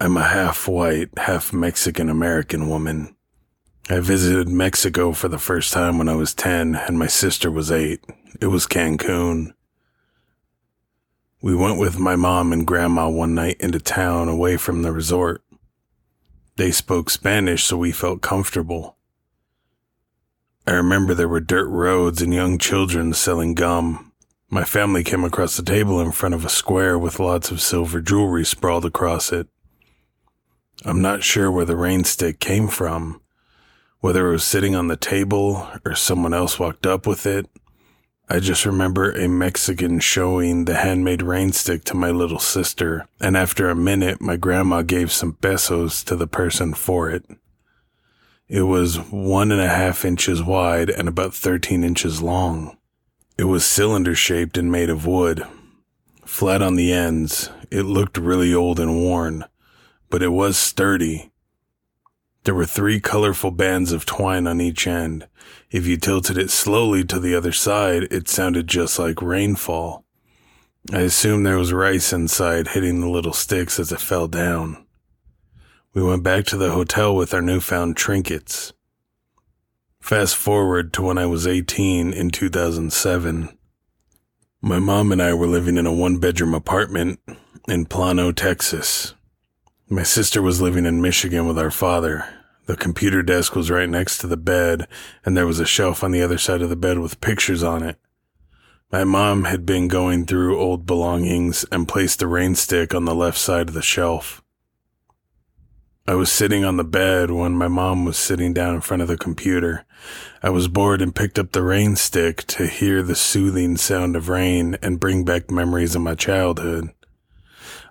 I'm a half white, half Mexican American woman. I visited Mexico for the first time when I was 10 and my sister was 8. It was Cancun. We went with my mom and grandma one night into town away from the resort. They spoke Spanish, so we felt comfortable. I remember there were dirt roads and young children selling gum. My family came across the table in front of a square with lots of silver jewelry sprawled across it. I'm not sure where the rain stick came from, whether it was sitting on the table or someone else walked up with it. I just remember a Mexican showing the handmade rain stick to my little sister, and after a minute, my grandma gave some pesos to the person for it. It was one and a half inches wide and about 13 inches long. It was cylinder shaped and made of wood. Flat on the ends, it looked really old and worn, but it was sturdy. There were three colorful bands of twine on each end. If you tilted it slowly to the other side, it sounded just like rainfall. I assumed there was rice inside hitting the little sticks as it fell down. We went back to the hotel with our newfound trinkets. Fast forward to when I was 18 in 2007. My mom and I were living in a one bedroom apartment in Plano, Texas. My sister was living in Michigan with our father. The computer desk was right next to the bed, and there was a shelf on the other side of the bed with pictures on it. My mom had been going through old belongings and placed the rain stick on the left side of the shelf. I was sitting on the bed when my mom was sitting down in front of the computer. I was bored and picked up the rain stick to hear the soothing sound of rain and bring back memories of my childhood.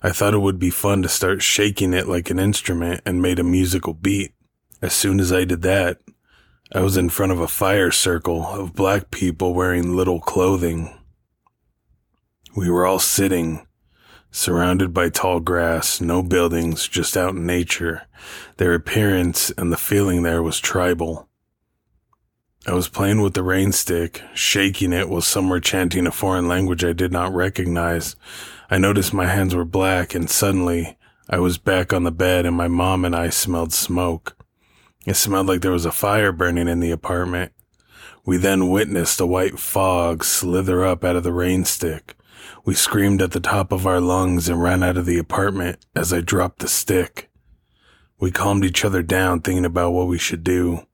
I thought it would be fun to start shaking it like an instrument and made a musical beat. As soon as I did that, I was in front of a fire circle of black people wearing little clothing. We were all sitting, surrounded by tall grass, no buildings, just out in nature. Their appearance and the feeling there was tribal. I was playing with the rain stick, shaking it while some were chanting a foreign language I did not recognize. I noticed my hands were black and suddenly I was back on the bed and my mom and I smelled smoke. It smelled like there was a fire burning in the apartment. We then witnessed a white fog slither up out of the rain stick. We screamed at the top of our lungs and ran out of the apartment as I dropped the stick. We calmed each other down thinking about what we should do.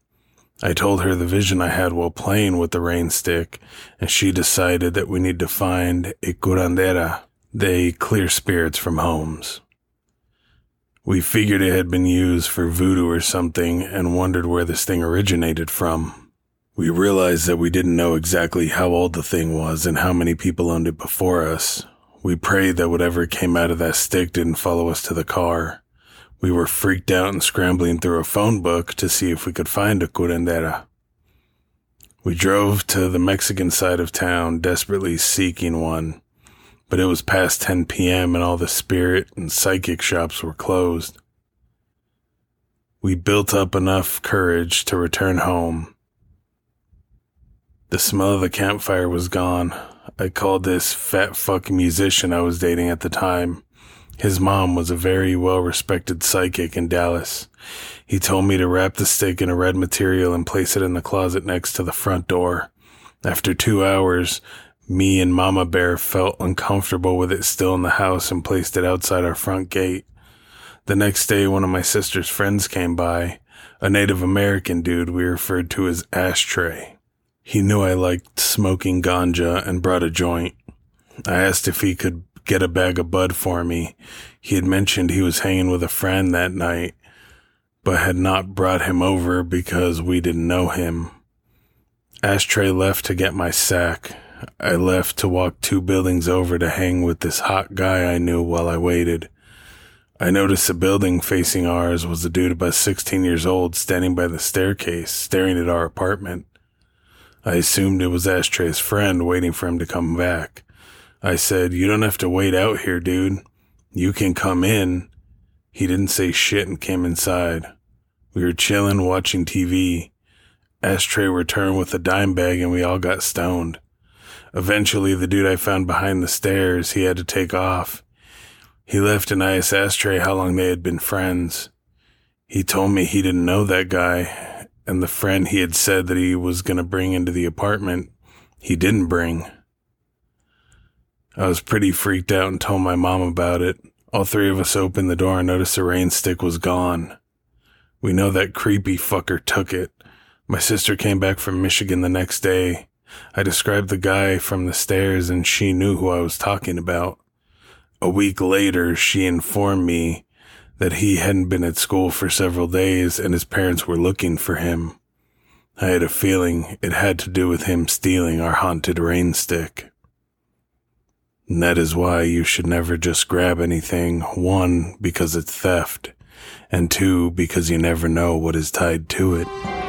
I told her the vision I had while playing with the rain stick, and she decided that we need to find a curandera, they clear spirits from homes. We figured it had been used for voodoo or something and wondered where this thing originated from. We realized that we didn't know exactly how old the thing was and how many people owned it before us. We prayed that whatever came out of that stick didn't follow us to the car. We were freaked out and scrambling through a phone book to see if we could find a curandera. We drove to the Mexican side of town, desperately seeking one, but it was past 10 p.m. and all the spirit and psychic shops were closed. We built up enough courage to return home the smell of the campfire was gone. I called this fat fuck musician I was dating at the time. His mom was a very well respected psychic in Dallas. He told me to wrap the stick in a red material and place it in the closet next to the front door. After two hours, me and Mama Bear felt uncomfortable with it still in the house and placed it outside our front gate. The next day, one of my sister's friends came by, a Native American dude we referred to as Ashtray. He knew I liked smoking ganja and brought a joint. I asked if he could get a bag of bud for me. He had mentioned he was hanging with a friend that night, but had not brought him over because we didn't know him. Ashtray left to get my sack. I left to walk two buildings over to hang with this hot guy I knew while I waited. I noticed the building facing ours was a dude about 16 years old standing by the staircase, staring at our apartment. I assumed it was Ashtray's friend waiting for him to come back. I said, You don't have to wait out here, dude. You can come in. He didn't say shit and came inside. We were chilling, watching TV. Ashtray returned with a dime bag and we all got stoned. Eventually, the dude I found behind the stairs, he had to take off. He left an asked ashtray how long they had been friends. He told me he didn't know that guy, and the friend he had said that he was going to bring into the apartment, he didn't bring. I was pretty freaked out and told my mom about it. All three of us opened the door and noticed the rain stick was gone. We know that creepy fucker took it. My sister came back from Michigan the next day. I described the guy from the stairs and she knew who I was talking about. A week later, she informed me that he hadn't been at school for several days and his parents were looking for him. I had a feeling it had to do with him stealing our haunted rain stick. And that is why you should never just grab anything, one, because it's theft, and two, because you never know what is tied to it.